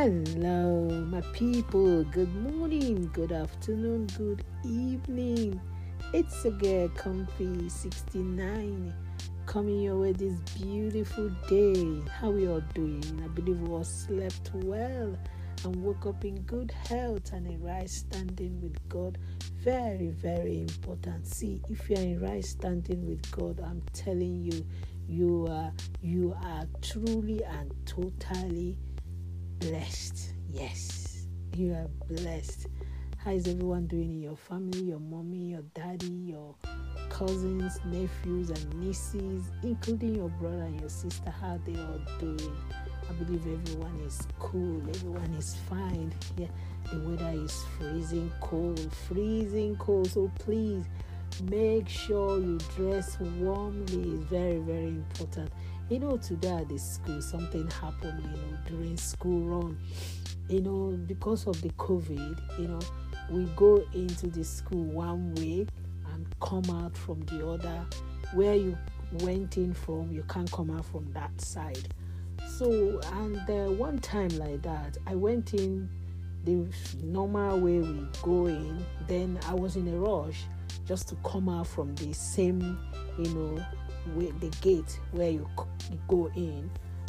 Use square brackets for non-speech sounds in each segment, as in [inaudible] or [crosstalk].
Hello, my people. Good morning, good afternoon, good evening. It's a girl, Comfy 69, coming your way this beautiful day. How we all doing? I believe we all slept well and woke up in good health and in right standing with God. Very, very important. See, if you are in right standing with God, I'm telling you, you are you are truly and totally blessed. Yes, you are blessed. How is everyone doing in your family, your mommy, your daddy, your cousins, nephews, and nieces, including your brother and your sister? How they all doing? I believe everyone is cool, everyone is fine. Yeah, the weather is freezing cold, freezing cold. So please make sure you dress warmly. It's very, very important you know today at the school something happened you know during school run. You know because of the covid you know we go into the school one way and come out from the other. Where you went in from you can't come out from that side. So and uh, one time like that i went in the normal way we go in. Then i was in a rush just to come out from the same you know the gate where you, you go in.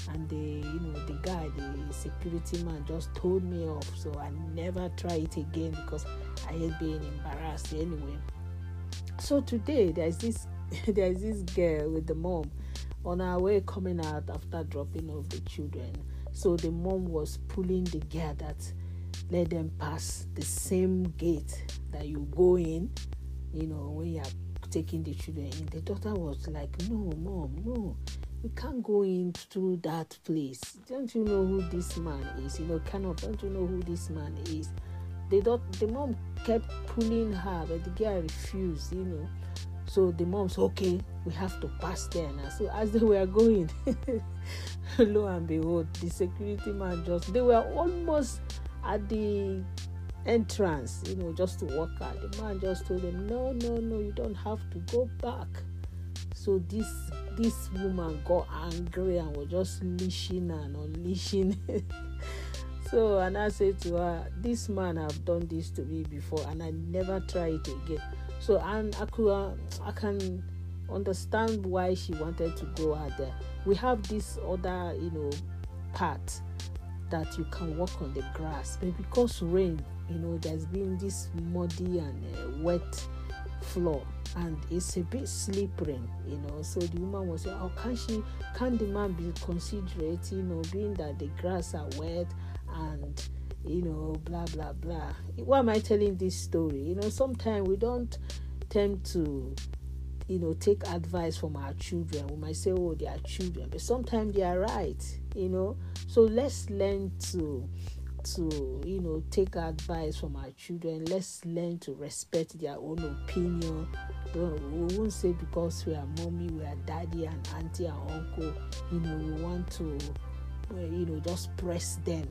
And the you know the guy the security man just told me off. So i never try it again because i hate being embarrassed anyway. So today there's this [laughs] there's this girl with the mom on our way coming out after dropping off the children. So the mom was pulling the girl that let them pass the same gate that you go in you know when you're taking the children in. The daughter was like, No, mom, no, we can't go in through that place. Don't you know who this man is? You know, kind of, don't you know who this man is? The, daughter, the mom kept pulling her, but the girl refused, you know. So the mom said, Okay, we have to pass there now. So as they were going, [laughs] lo and behold, the security man just, they were almost at the entrance, you know, just to walk out. The man just told him, No, no, no, you don't have to go back. So this this woman got angry and was just leashing and unleashing. [laughs] so and I said to her, This man have done this to me before and I never try it again. So and I could uh, I can understand why she wanted to go out there. We have this other, you know, part that you can walk on the grass, but because rain you know there's been this muddy and uh, wet floor and it's a bit slippery you know. So the woman was saying oh can she can the man be considerate you know being that the grass are wet and you know blah blah blah? Why am i telling this story? You know sometimes we don't tend to you know take advice from our children. We might say oh they are children but sometimes they are right you know. So let's learn to to you know take advice from our children. Let's learn to respect their own opinion. We won't say because we are mommy we are daddy and auntie and uncle you know we want to you know just press them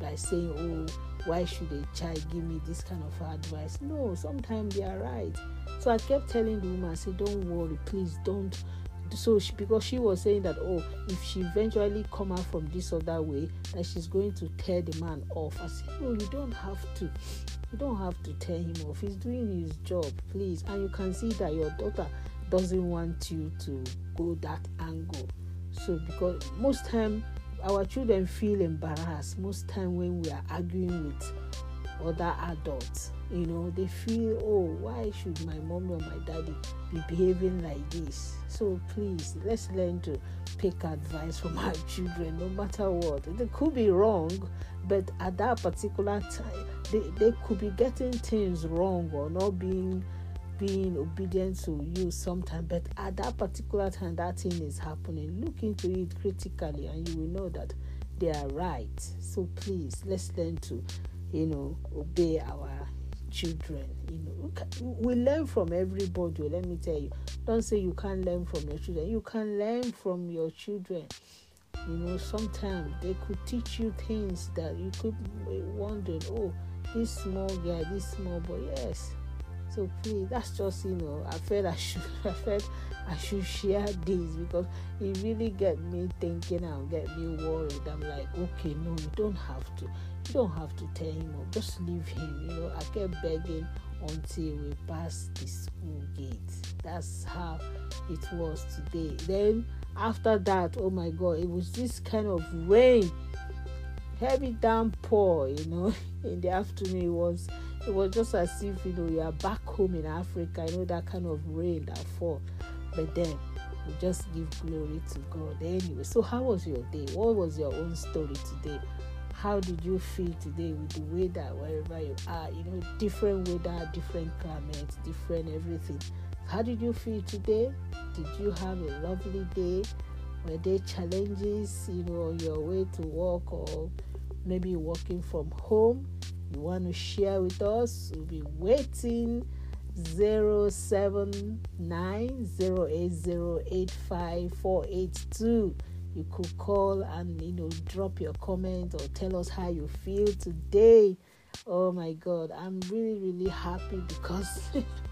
by saying oh why should a child give me this kind of advice? No sometimes they are right. So i kept telling the woman i said don't worry please don't. So she, because she was saying that oh if she eventually come out from this other way that she's going to tear the man off. I said no you don't have to. You don't have to tear him off. He's doing his job please. And you can see that your daughter doesn't want you to go that angle. So because most time our children feel embarrassed most time when we are arguing with other adults you know they feel oh why should my mom or my daddy be behaving like this? So please let's learn to pick advice from [laughs] our children no matter what. They could be wrong but at that particular time they, they could be getting things wrong or not being being obedient to you sometimes but at that particular time that thing is happening look into it critically and you will know that they are right so please let's learn to you know obey our children. You know, we learn from everybody. Let me tell you. Don't say you can't learn from your children. You can learn from your children. You know, sometimes they could teach you things that you could wonder, oh, this small guy, this small boy. Yes, So please, that's just you know, I felt I should, [laughs] I felt I should share this because it really get me thinking and get me worried. I'm like, okay, no, you don't have to, you don't have to tell him off. Just leave him. You know, I kept begging until we passed the school gate. That's how it was today. Then after that, oh my God, it was this kind of rain, heavy downpour. You know, [laughs] in the afternoon it was it was just as if you know you are back home in Africa. You know that kind of rain that fall, but then we just give glory to God. Anyway, so how was your day? What was your own story today? how did you feel today with the weather wherever you are you know different weather different climate different everything how did you feel today did you have a lovely day were there challenges you know on your way to work or maybe working from home you want to share with us we'll be waiting 079 you could call and you know drop your comment or tell us how you feel today. Oh my god i'm really really happy because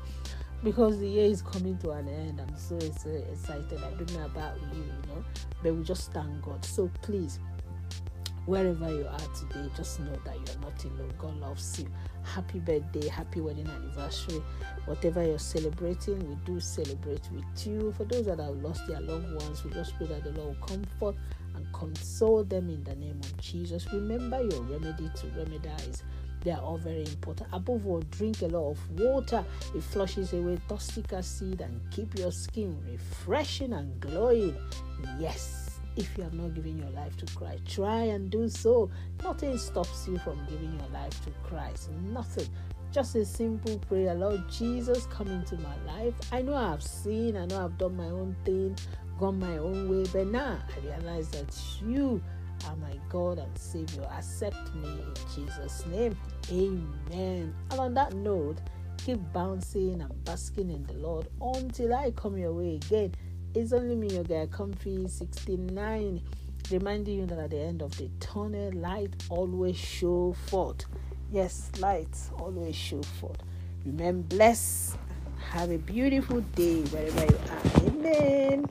[laughs] because the year is coming to an end. I'm so, so excited. I don't know about you you know but we just thank god. So please wherever you are today, just know that you're not alone. God loves you. Happy birthday, happy wedding anniversary. Whatever you're celebrating, we do celebrate with you. For those that have lost their loved ones, we just pray that the Lord will comfort and console them in the name of Jesus. Remember your remedy to remedize. They are all very important. Above all, drink a lot of water. It flushes away toxic acid and keep your skin refreshing and glowing. Yes if you have not given your life to Christ. Try and do so. Nothing stops you from giving your life to Christ. Nothing. Just a simple prayer Lord Jesus, come into my life. I know I've sinned, I know I've done my own thing, gone my own way, but now I realize that you are my God and Savior. Accept me in Jesus' name. Amen. And on that note, keep bouncing and basking in the Lord until I come your way again. It's only me, your guy, Comfy 69, reminding you that at the end of the tunnel, light always show forth. Yes, light always show forth. Remember, bless. Have a beautiful day wherever you are. Amen.